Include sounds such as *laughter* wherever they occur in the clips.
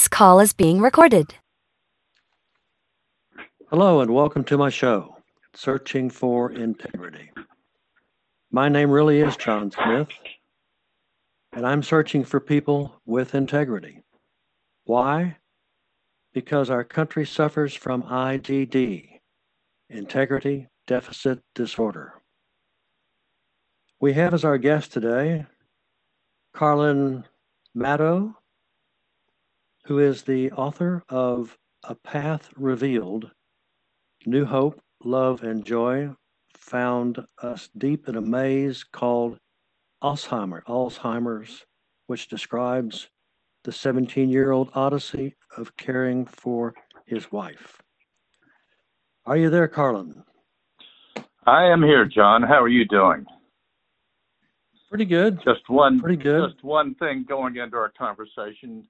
This call is being recorded. Hello, and welcome to my show, Searching for Integrity. My name really is John Smith, and I'm searching for people with integrity. Why? Because our country suffers from IDD, Integrity Deficit Disorder. We have as our guest today Carlen Maddow, who is the author of A Path Revealed New Hope, Love, and Joy Found Us Deep in a Maze called Alzheimer, Alzheimer's, which describes the 17 year old odyssey of caring for his wife. Are you there, Carlen? I am here, John. How are you doing? Pretty good. Just one. Pretty good. Just one thing going into our conversation.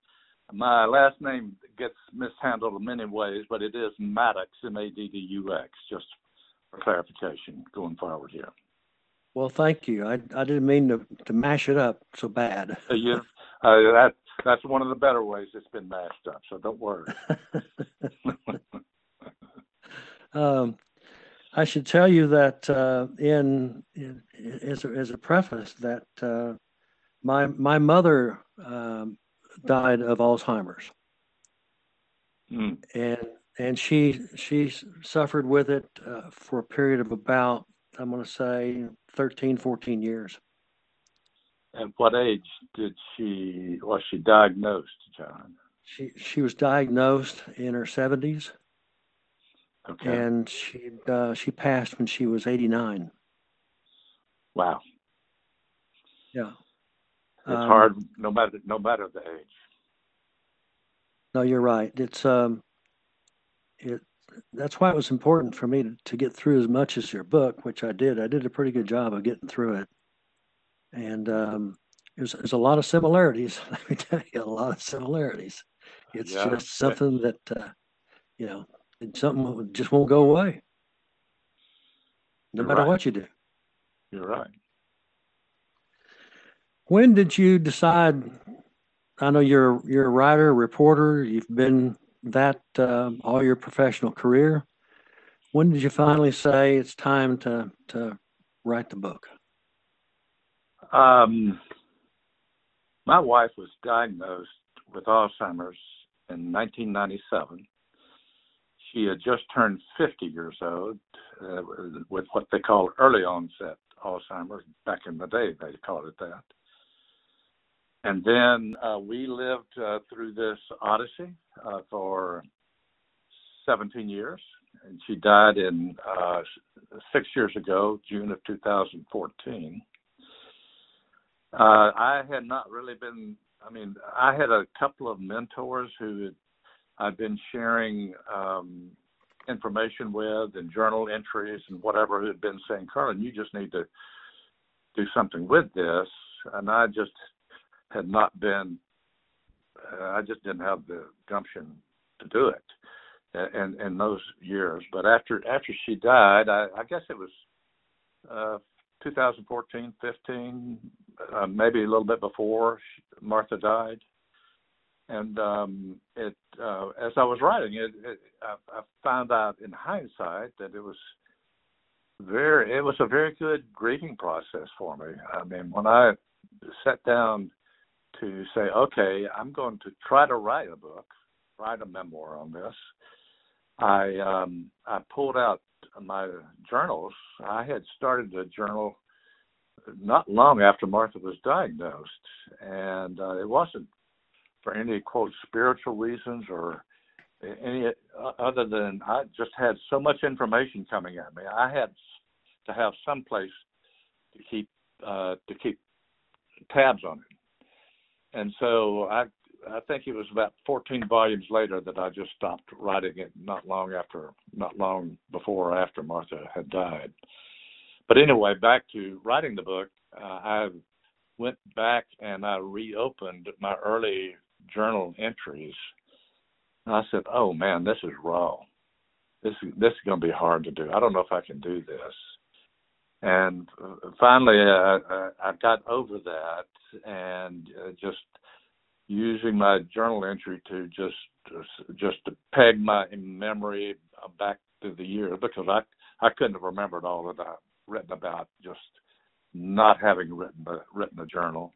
My last name gets mishandled in many ways, but it is Maddux, M-A-D-D-U-X. Just for clarification, going forward here. Well, thank you. I I didn't mean to to mash it up so bad. Uh, you, uh, that that's one of the better ways it's been mashed up. So don't worry. *laughs* um, I should tell you that uh, in, in, as a, as a preface that uh, my my mother um, died of Alzheimer's, Mm. and and she she suffered with it uh, for a period of about I'm going to say 13, 14 years. At what age did she was she diagnosed, John? She she was diagnosed in her 70s, Okay. and she uh, she passed when she was 89. wow. Yeah. It's Um, hard, no matter no matter the age. No, you're right. It's um, it. That's why it was important for me to, to get through as much as your book, which I did. I did a pretty good job of getting through it, and um, there's there's a lot of similarities. *laughs* Let me tell you, a lot of similarities. It's Yeah. just something that uh, you know, it's something just won't go away, no You're matter right. what you do. You're right. When did you decide? I know you're you're a writer, reporter. You've been that um, all your professional career. When did you finally say it's time to to write the book? Um, my wife was diagnosed with Alzheimer's in 1997. She had just turned 50 years old uh, with what they call early onset Alzheimer's. Back in the day, they called it that. And then uh, we lived uh, through this odyssey uh, for 17 years. And she died in uh, six years ago, June of 2014 uh, I had not really been. I mean, I had a couple of mentors who I'd been sharing um, information with and journal entries and whatever who had been saying, Carlen, you just need to do something with this. And I just had not been. Uh, I just didn't have the gumption to do it in in those years. But after after she died, I, I guess it was. Uh, 2014, 15, uh, maybe a little bit before she, Martha died. And um, it, uh, as I was writing it, it I, I found out in hindsight that it was very, it was a very good grieving process for me. I mean, when I sat down to say, okay, I'm going to try to write a book, write a memoir on this, I um, I pulled out my journals. I had started a journal not long after Martha was diagnosed, and uh, it wasn't for any quote spiritual reasons or any uh, other than I just had so much information coming at me. I had to have some place to keep uh, to keep tabs on it, and so I I think it was about 14 volumes later that I just stopped writing it. Not long after, not long before or after Martha had died. But anyway, back to writing the book. Uh, I went back and I reopened my early journal entries. And I said, "Oh man, this is raw. This this is going to be hard to do. I don't know if I can do this." And uh, finally, I, I, I got over that and uh, just using my journal entry to just just to peg my memory back to the year because I I couldn't have remembered all that I've written about just not having written a, written a journal,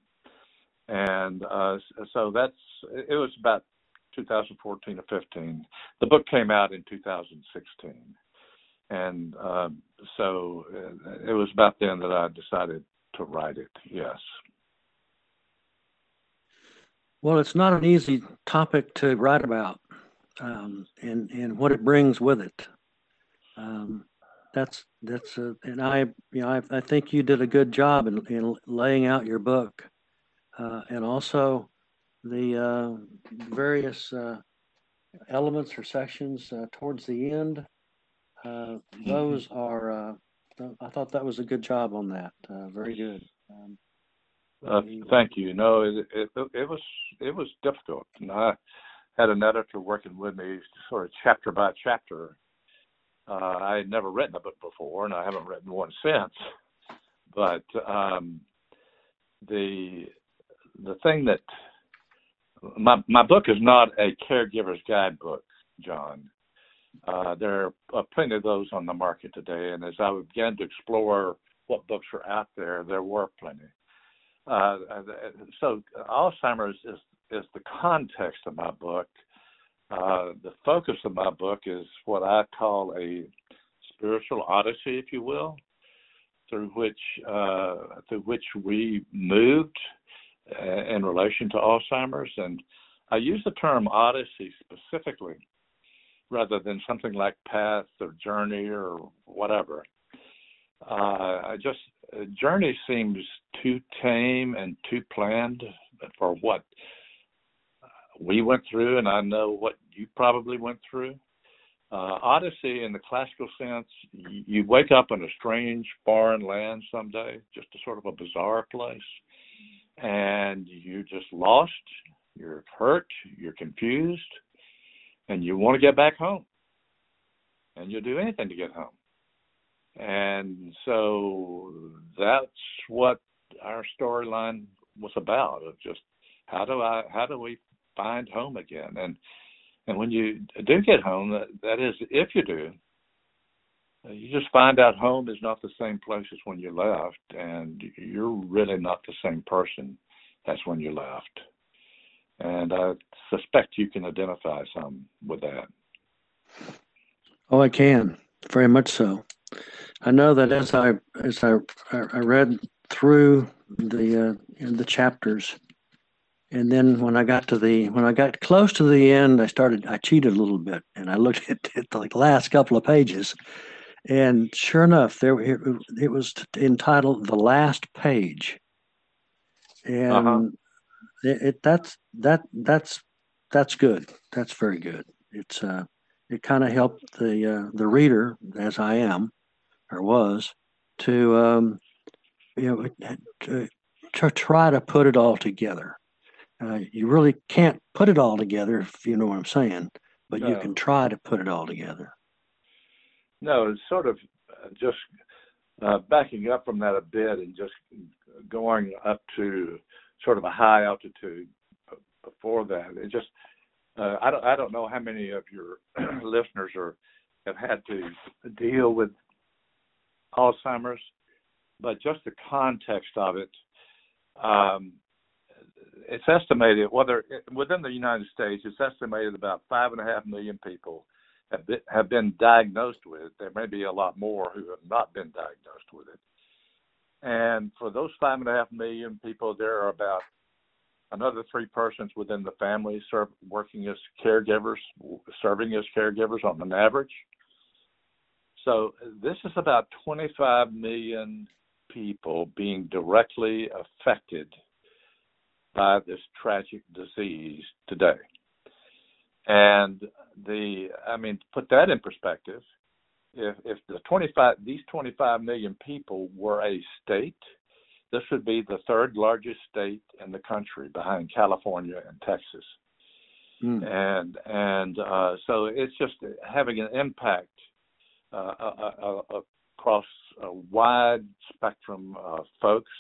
and uh, so that's it was about 2014 or 15. The book came out in 2016, and um, so uh, it was about then that I decided to write it. Yes. Well, it's not an easy topic to write about, um, and and what it brings with it. Um, that's that's a, and I you know I, I think you did a good job in, in laying out your book, uh, and also the uh, various uh, elements or sections uh, towards the end. Uh, those are uh, I thought that was a good job on that. very good. Um, uh, thank you. No, it, it, it was it was difficult, and I had an editor working with me, sort of chapter by chapter. Uh, I had never written a book before, and I haven't written one since. But um, the the thing that my my book is not a caregiver's guidebook, John. Uh, there are plenty of those on the market today, and as I began to explore what books are out there, there were plenty. Uh, so Alzheimer's is is the context of my book. Uh, the focus of my book is what I call a spiritual odyssey, if you will, through which uh, through which we moved uh, in relation to Alzheimer's, and I use the term odyssey specifically rather than something like path or journey or whatever. Uh, I just journey seems too tame and too planned for what we went through, and I know what you probably went through. Uh, Odyssey, in the classical sense, you wake up in a strange foreign land someday, just a sort of a bizarre place, and you're just lost, you're hurt, you're confused, and you want to get back home. And you'll do anything to get home. And so that's what our storyline was about of just how do I how do we find home again and and when you do get home that, that is if you do you just find out home is not the same place as when you left and you're really not the same person as when you left and i suspect you can identify some with that. Oh i can. Very much so. I know that as I as I I read through the uh, the chapters, and then when I got to the when I got close to the end, I started I cheated a little bit and I looked *laughs* at, at the last couple of pages, and sure enough, there it, it was entitled "The Last Page," and uh-huh. It, it that's that that's that's good. That's very good. It's uh it kind of helped the uh, the reader as I am or was to um, you know to, to try to put it all together. Uh, you really can't put it all together if you know what I'm saying, but no. you can try to put it all together. No, it's sort of uh, just uh, backing up from that a bit and just going up to sort of a high altitude before that. It just uh, I don't I don't know how many of your *clears throat* listeners are have had to deal with Alzheimer's, but just the context of it. Um, it's estimated whether within the United States, it's estimated about five and a half million people have been, have been diagnosed with it. There may be a lot more who have not been diagnosed with it. And for those five and a half million people, there are about another three persons within the family serve, working as caregivers, serving as caregivers on an average. So this is about 25 million people being directly affected by this tragic disease today. And the, I mean, to put that in perspective, if if the 25 these 25 million people were a state, this would be the third largest state in the country behind California and Texas. Mm. And and uh, so it's just having an impact uh, uh, uh, across a wide spectrum of folks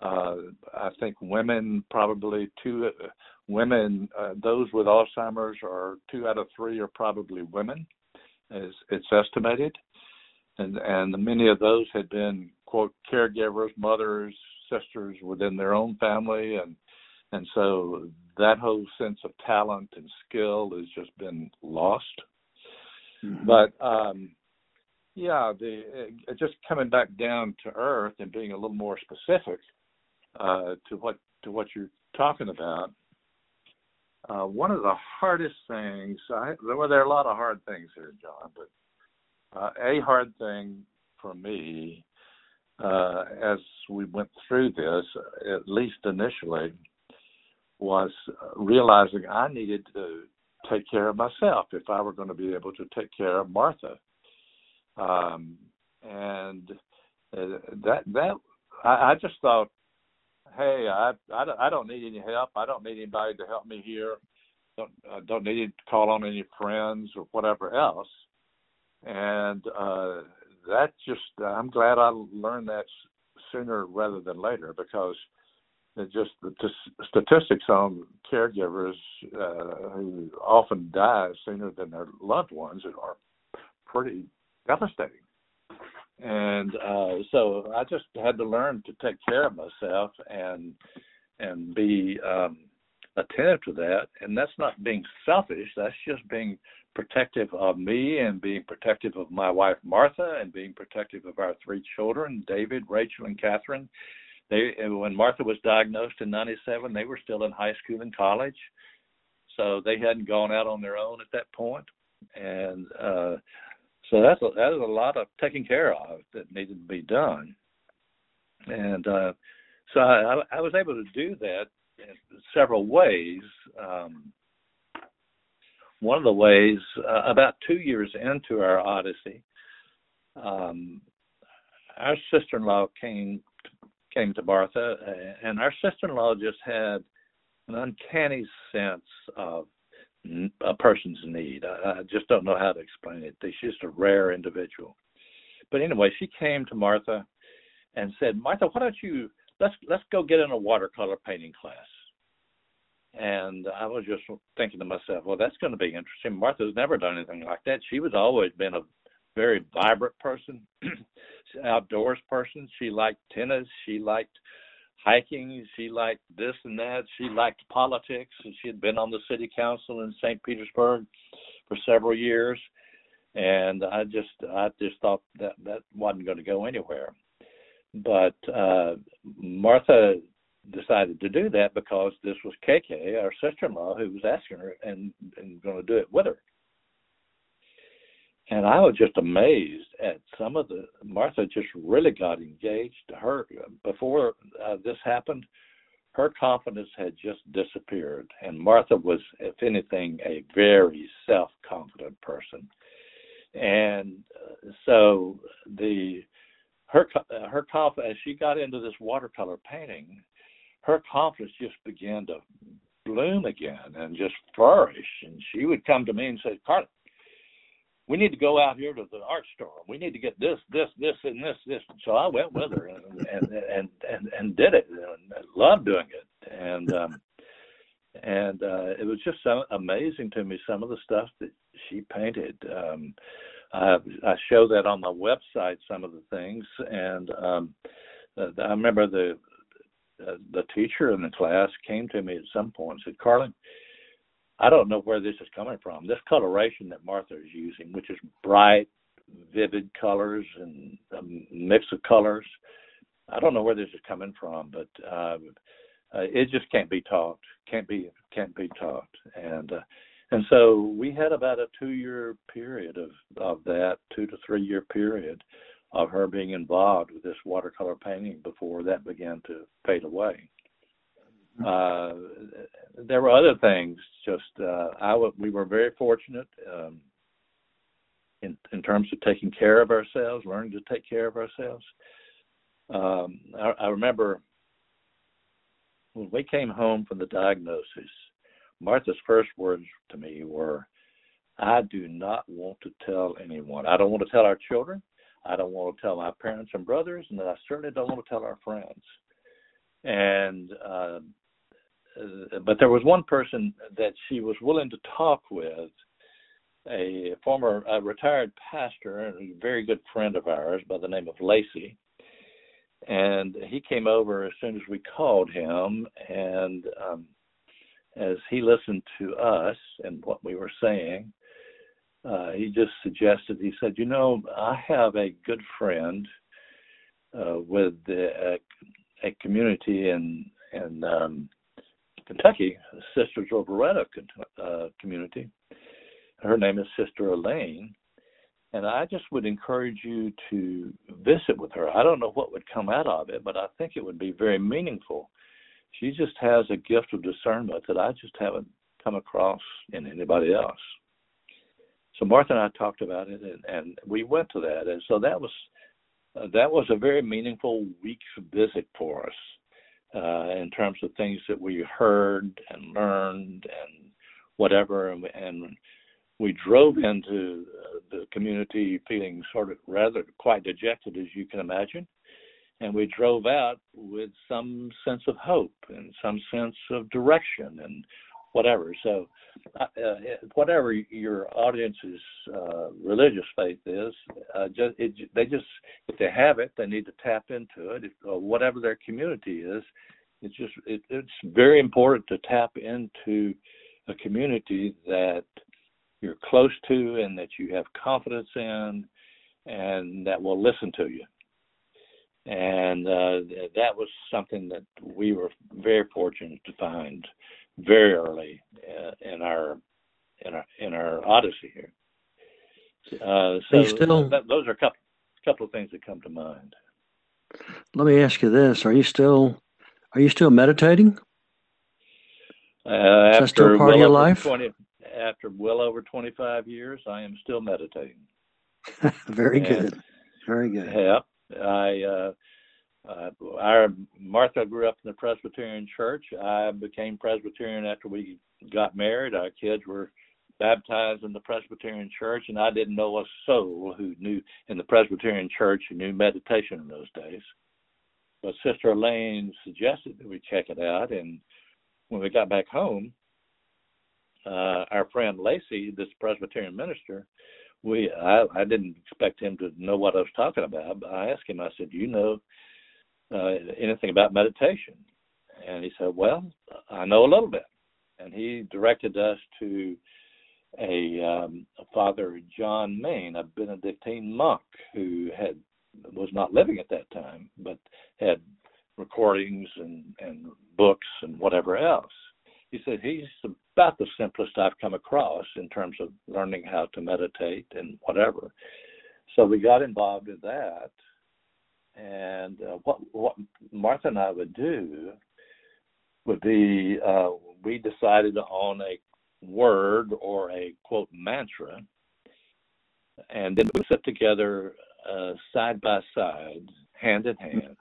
Uh, I think women probably two uh, women uh, those with Alzheimer's are two out of three are probably women, as it's estimated, and and many of those had been quote caregivers, mothers, sisters within their own family, and and so that whole sense of talent and skill has just been lost. Mm-hmm. But um, yeah, the uh, just coming back down to earth and being a little more specific uh, to what to what you're talking about. Uh, one of the hardest things, I, there are a lot of hard things here, John, but uh, a hard thing for me uh, as we went through this, at least initially, was realizing I needed to take care of myself if I were going to be able to take care of Martha. Um, and uh, that that I, I just thought, hey, I, I I don't need any help. I don't need anybody to help me here. Don't I don't need to call on any friends or whatever else. And uh, that just I'm glad I learned that sooner rather than later because it just the t- statistics on caregivers uh, who often die sooner than their loved ones are pretty devastating. And uh, so I just had to learn to take care of myself and and be um, attentive to that. And that's not being selfish. That's just being protective of me and being protective of my wife Martha and being protective of our three children, David, Rachel, and Catherine. They when Martha was diagnosed in '97, they were still in high school and college, so they hadn't gone out on their own at that point. And uh, so that's a, that is a lot of taking care of that needed to be done. And uh, so I, I was able to do that in several ways. Um, one of the ways, uh, about two years into our odyssey, um, our sister-in-law came came to Martha, and our sister-in-law just had an uncanny sense of a person's need. I, I just don't know how to explain it. She's just a rare individual. But anyway, she came to Martha and said, "Martha, why don't you let's let's go get in a watercolor painting class." And I was just thinking to myself, well, that's going to be interesting. Martha's never done anything like that. She was always been a very vibrant person, *clears throat* outdoors person. She liked tennis. She liked hiking. She liked this and that. She liked politics, and she had been on the city council in St. Petersburg for several years. And I just, I just thought that that wasn't going to go anywhere. But uh, Martha decided to do that because this was KK, our sister-in-law, who was asking her and, and going to do it with her. And I was just amazed at some of the Martha just really got engaged. To her before uh, this happened, her confidence had just disappeared, and Martha was, if anything, a very self-confident person. And uh, so the her her confidence as she got into this watercolor painting, her confidence just began to bloom again and just flourish. And she would come to me and say, Carla, we need to go out here to the art store. We need to get this, this, this, and this, this. So I went with her and and and and, and did it. And I loved doing it. And um, and uh, it was just so amazing to me some of the stuff that she painted. Um, I, I show that on my website some of the things, and um, I remember the uh, the teacher in the class came to me at some point and said, Carlen, I don't know where this is coming from. This coloration that Martha is using, which is bright, vivid colors and a mix of colors, I don't know where this is coming from, but um, uh, it just can't be taught. Can't be can't be taught. And uh, and so we had about a two year period of of that two to three year period of her being involved with this watercolor painting before that began to fade away. Uh, there were other things. Just uh, I w- we were very fortunate um, in in terms of taking care of ourselves, learning to take care of ourselves. Um, I, I remember when we came home from the diagnosis. Martha's first words to me were, "I do not want to tell anyone. I don't want to tell our children. I don't want to tell my parents and brothers, and I certainly don't want to tell our friends. and uh, but there was one person that she was willing to talk with, a former a retired pastor and a very good friend of ours by the name of Lacey. And he came over as soon as we called him, and um, as he listened to us and what we were saying, uh, he just suggested, he said, You know, I have a good friend uh, with the, uh, a community in, in um, Kentucky, Sisters of Loretto uh, community. Her name is Sister Elaine. And I just would encourage you to visit with her. I don't know what would come out of it, but I think it would be very meaningful she just has a gift of discernment that I just haven't come across in anybody else. So Martha and I talked about it, and, and we went to that, and so that was uh, that was a very meaningful week's visit for us uh, in terms of things that we heard and learned and whatever, and, and we drove into uh, the community feeling sort of rather quite dejected, as you can imagine. And we drove out with some sense of hope and some sense of direction and whatever. So, uh, uh whatever your audience's uh, religious faith is, uh, just it, they just if they have it, they need to tap into it. If, whatever their community is, it's just it, it's very important to tap into a community that you're close to and that you have confidence in, and that will listen to you and uh, that was something that we were very fortunate to find very early uh, in our in our in our odyssey here. Uh, so still, that, those are a couple couple of things that come to mind. Let me ask you this: Are you still are you still meditating? Uh, Is that still part well of your life? 20, after well over 25 years, I am still meditating. *laughs* Very and, good. Very good. Yeah. I uh, uh, our Martha grew up in the Presbyterian Church. I became Presbyterian after we got married. Our kids were baptized in the Presbyterian Church, and I didn't know a soul who knew in the Presbyterian Church who knew meditation in those days. But Sister Elaine suggested that we check it out, and when we got back home, uh, our friend Lacey, this Presbyterian minister, we I, I didn't expect him to know what I was talking about. But I asked him. I said, you know uh, anything about meditation?" And he said, "Well, I know a little bit." And he directed us to a, um, a Father John Main, a Benedictine monk who had was not living at that time, but had recordings and, and books and whatever else. He said he's about the simplest I've come across in terms of learning how to meditate and whatever. So we got involved in that, and uh, what what Martha and I would do would be uh, we decided on a word or a quote mantra, and then we sit together uh, side by side, hand in hand,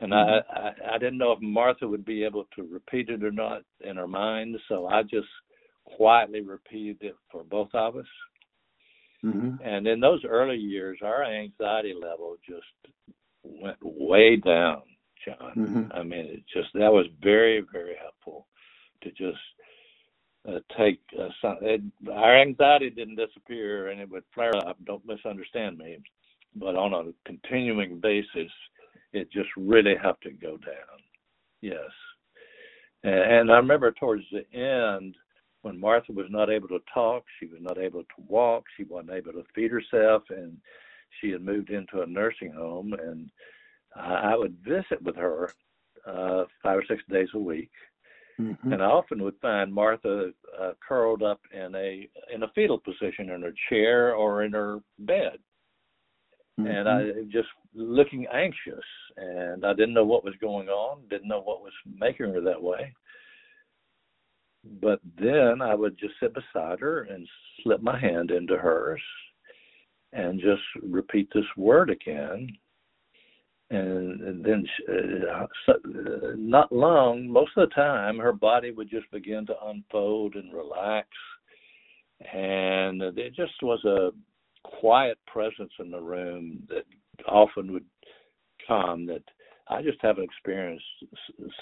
and mm-hmm. I, I I didn't know if Martha would be able to repeat it or not in her mind, so I just quietly repeated it for both of us. Mm-hmm. And in those early years, our anxiety level just went way down, John. Mm-hmm. I mean, it just that was very very helpful to just uh, take uh, some. It, our anxiety didn't disappear, and it would flare up. Don't misunderstand me, but on a continuing basis it just really have to go down. Yes. And, and I remember towards the end, when Martha was not able to talk, she was not able to walk, she wasn't able to feed herself, and she had moved into a nursing home. And I, I would visit with her uh, five or six days a week. Mm-hmm. And I often would find Martha uh, curled up in a in a fetal position in her chair or in her bed, mm-hmm. and I just looking anxious, and I didn't know what was going on, didn't know what was making her that way. But then I would just sit beside her and slip my hand into hers and just repeat this word again. And, then, uh, not long, most of the time, her body would just begin to unfold and relax. And there just was a quiet presence in the room that often would come that I just haven't experienced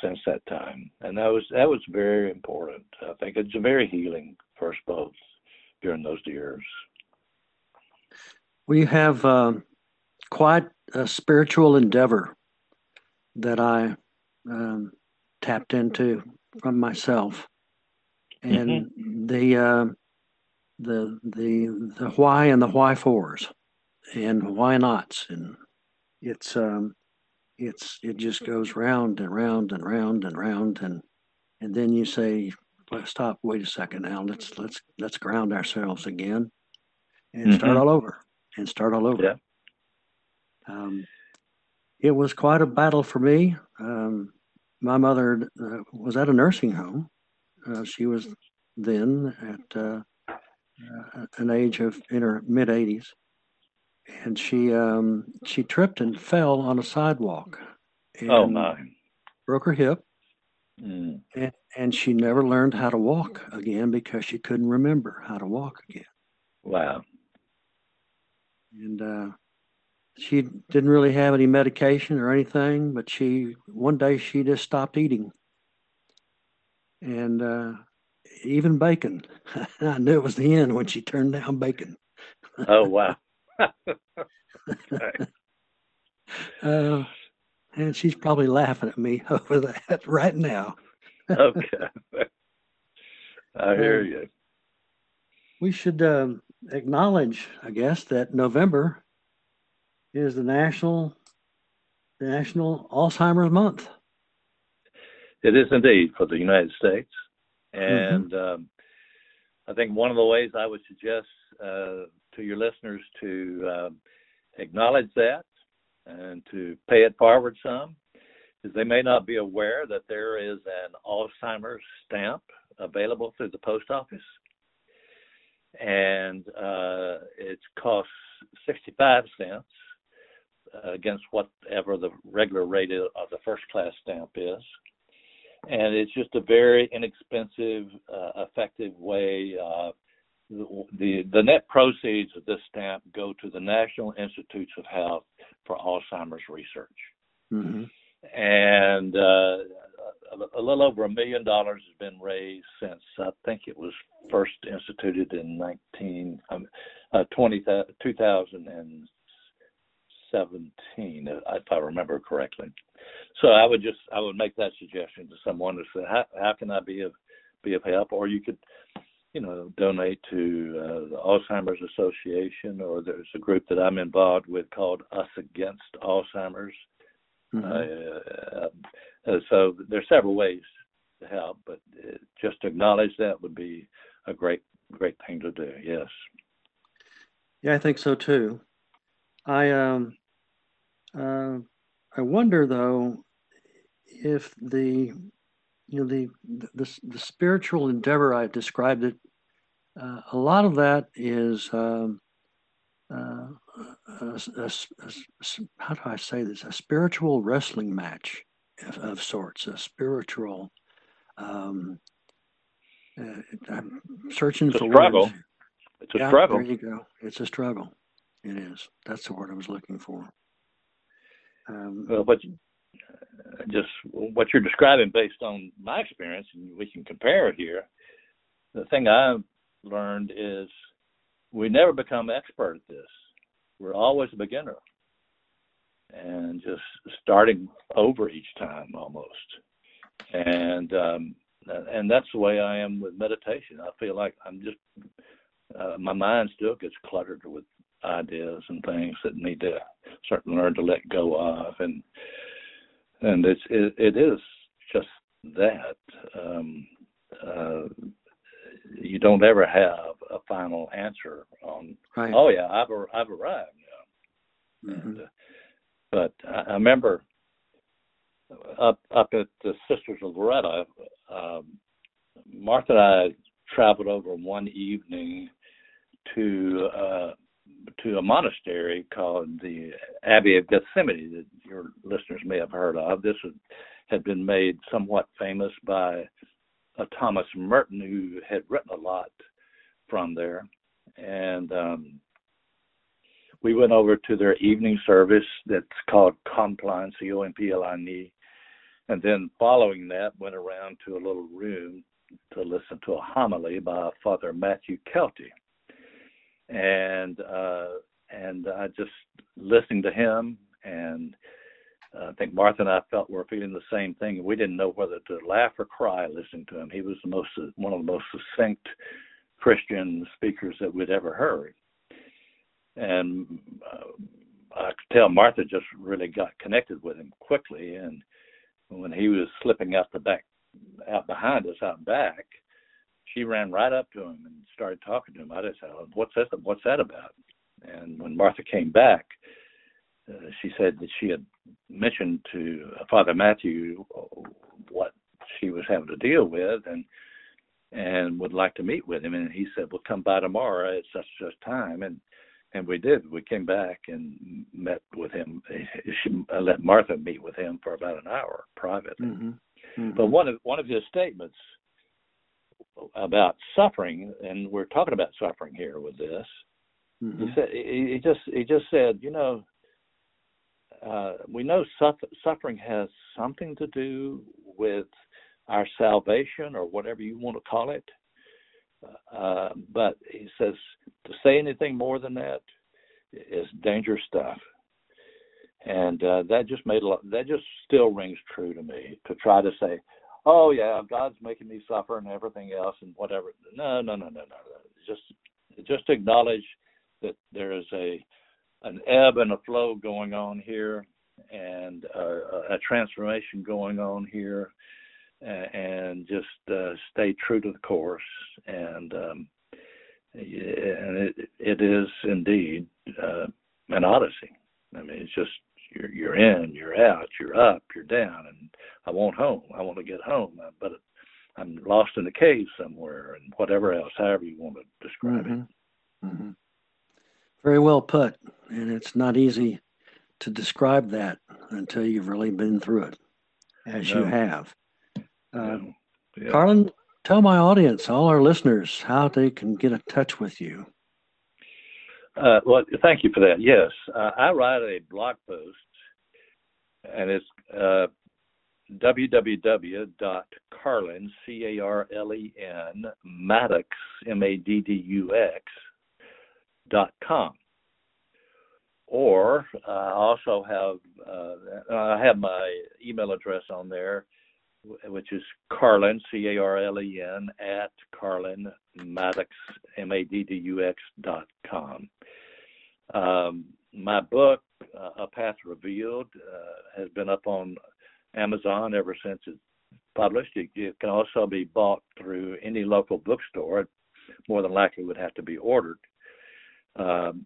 since that time, and that was that was very important. I think it's very healing for us both during those years. We have uh, quite a spiritual endeavor that I um, tapped into from myself, and mm-hmm. the uh, the the the why and the why fors, and why nots, and it's um, it's it just goes round and round and round and round. And and then you say let's stop. Wait a second now. Let's let's let's ground ourselves again and mm-hmm. start all over and start all over yeah. um, it was quite a battle for me um, my mother uh, was at a nursing home uh, she was then at uh, uh an age of in her mid 80s and she um, she tripped and fell on a sidewalk. oh my! Broke her hip, mm. and, and she never learned how to walk again because she couldn't remember how to walk again. Wow! And uh, she didn't really have any medication or anything, but she one day she just stopped eating, and uh, even bacon. *laughs* I knew it was the end when she turned down bacon. oh wow! *laughs* *laughs* uh, and she's probably laughing at me over that right now. okay. I hear you. We should um, acknowledge, I guess, that November is the national the National Alzheimer's Month. It is indeed for the United States, mm-hmm. and mm-hmm. um, I think one of the ways I would suggest uh, to your listeners to um, acknowledge that and to pay it forward some, is they may not be aware that there is an Alzheimer's stamp available through the post office, and uh, it costs 65 cents against whatever the regular rate of the first class stamp is. And it's just a very inexpensive, uh, effective way of the the net proceeds of this stamp go to the National Institutes of Health for Alzheimer's research, mm-hmm. and uh, a, little over a million dollars has been raised since I think it was first instituted in 19 um, uh, 20, 2017, if I remember correctly. So I would just I would make that suggestion to someone to say how how can I be of be of help, or you could you know, donate to uh, the Alzheimer's Association, or there's a group that I'm involved with called Us Against Alzheimer's. Mm-hmm. Uh, uh, so there's several ways to help, but uh, just to acknowledge that would be a great, great thing to do. Yes. Yeah, I think so too. I um, uh, I wonder though if the you know the the, the spiritual endeavor I described it. Uh, a lot of that is um, uh, a, a, a, how do I say this? A spiritual wrestling match of, of sorts. A spiritual. Um, uh, I'm searching it's for struggle. words. It's a yeah, struggle. There you go. It's a struggle. It is. That's the word I was looking for. Um, well, but just what you're describing based on my experience, and we can compare it here. The thing I've learned is we never become expert at this. We're always a beginner, and just starting over each time almost. And um, and that's the way I am with meditation. I feel like I'm just uh, my mind still gets cluttered with ideas and things that need to certainly learn to let go of and and it's it, it is just that um, uh, you don't ever have a final answer on. Right. Oh yeah, I've I've arrived. Mm-hmm. And, uh, but I, I remember up up at the Sisters of Loretto, um, Martha and I traveled over one evening to uh, to a monastery called the Abbey of Gethsemani that your listeners may have heard of. This had been made somewhat famous by Thomas Merton, who had written a lot from there. And um, we went over to their evening service that's called Compline, C O M P L I N E. And then following that, went around to a little room to listen to a homily by Father Matthew Kelty. And uh, and I just listening to him, and I think Martha and I felt we are feeling the same thing. We didn't know whether to laugh or cry listening to him. He was the most one of the most succinct Christian speakers that we'd ever heard, and uh, I could tell Martha just really got connected with him quickly. And when he was slipping out the back, out behind us, out back, she ran right up to him and started talking to him. I just said, "What's that? What's that about?" And when Martha came back, uh, she said that she had mentioned to Father Matthew what she was having to deal with, and and would like to meet with him. And he said, "Well, come by tomorrow at such such time." And and we did. We came back and met with him. *laughs* She I let Martha meet with him for about an hour privately. Mm-hmm. Mm-hmm. But one of one of his statements about suffering, and we're talking about suffering here with this. Mm-hmm. He said he, he just he just said, you know, uh, we know suffering has something to do with our salvation or whatever you want to call it. Uh, but he says to say anything more than that is dangerous stuff. And uh, that just made a lot, that just still rings true to me to try to say, oh yeah, God's making me suffer and everything else and whatever. No, no, no, no, no. Just just acknowledge that there is a an ebb and a flow going on here and uh, a transformation going on here and just uh, stay true to the course. And um, and it it is indeed uh, an odyssey. I mean, it's just you're you're in, you're out, you're up, you're down, and I want home. I want to get home, but I'm lost in a cave somewhere, and whatever else, however you want to describe mm-hmm. it. Mm-hmm. Very well put, and it's not easy to describe that until you've really been through it, as no. you have. Uh, yeah. Carlen, tell my audience, all our listeners, how they can get in touch with you. Uh, well, thank you for that. Yes, uh, I write a blog post, and it's uh, www.carlen, C A R L E N, Maddux, M A D D U X, dot com. Or uh, I also have uh, I have my email address on there, which is Carlen C A R L E N, at Carlen Maddux, M A D D U X dot com. Um, my book, uh, A Path Revealed, uh, has been up on Amazon ever since it's published. It, it, can also be bought through any local bookstore. More than likely would have to be ordered. Um,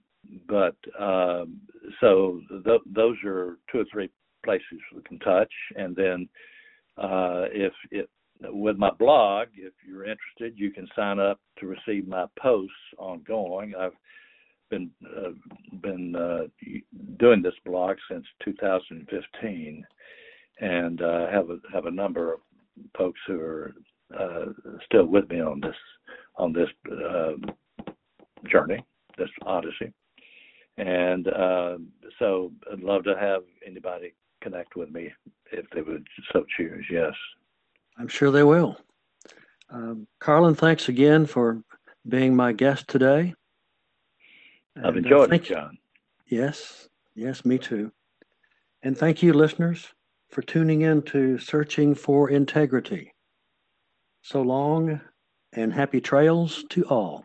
but um, so th- those are two or three places we can touch, and then uh, if it with my blog, if you're interested, you can sign up to receive my posts ongoing. I've been uh, been uh, doing this blog since 2015, and uh, have a have a number of folks who are uh, still with me on this on this uh, journey, this odyssey. And uh, so I'd love to have anybody connect with me if they would so choose. Yes. I'm sure they will. Um, Carlen, thanks again for being my guest today. I've and, uh, enjoyed uh, it, John. Yes, yes, me too. And thank you, listeners, for tuning in to Searching for Integrity. So long and happy trails to all.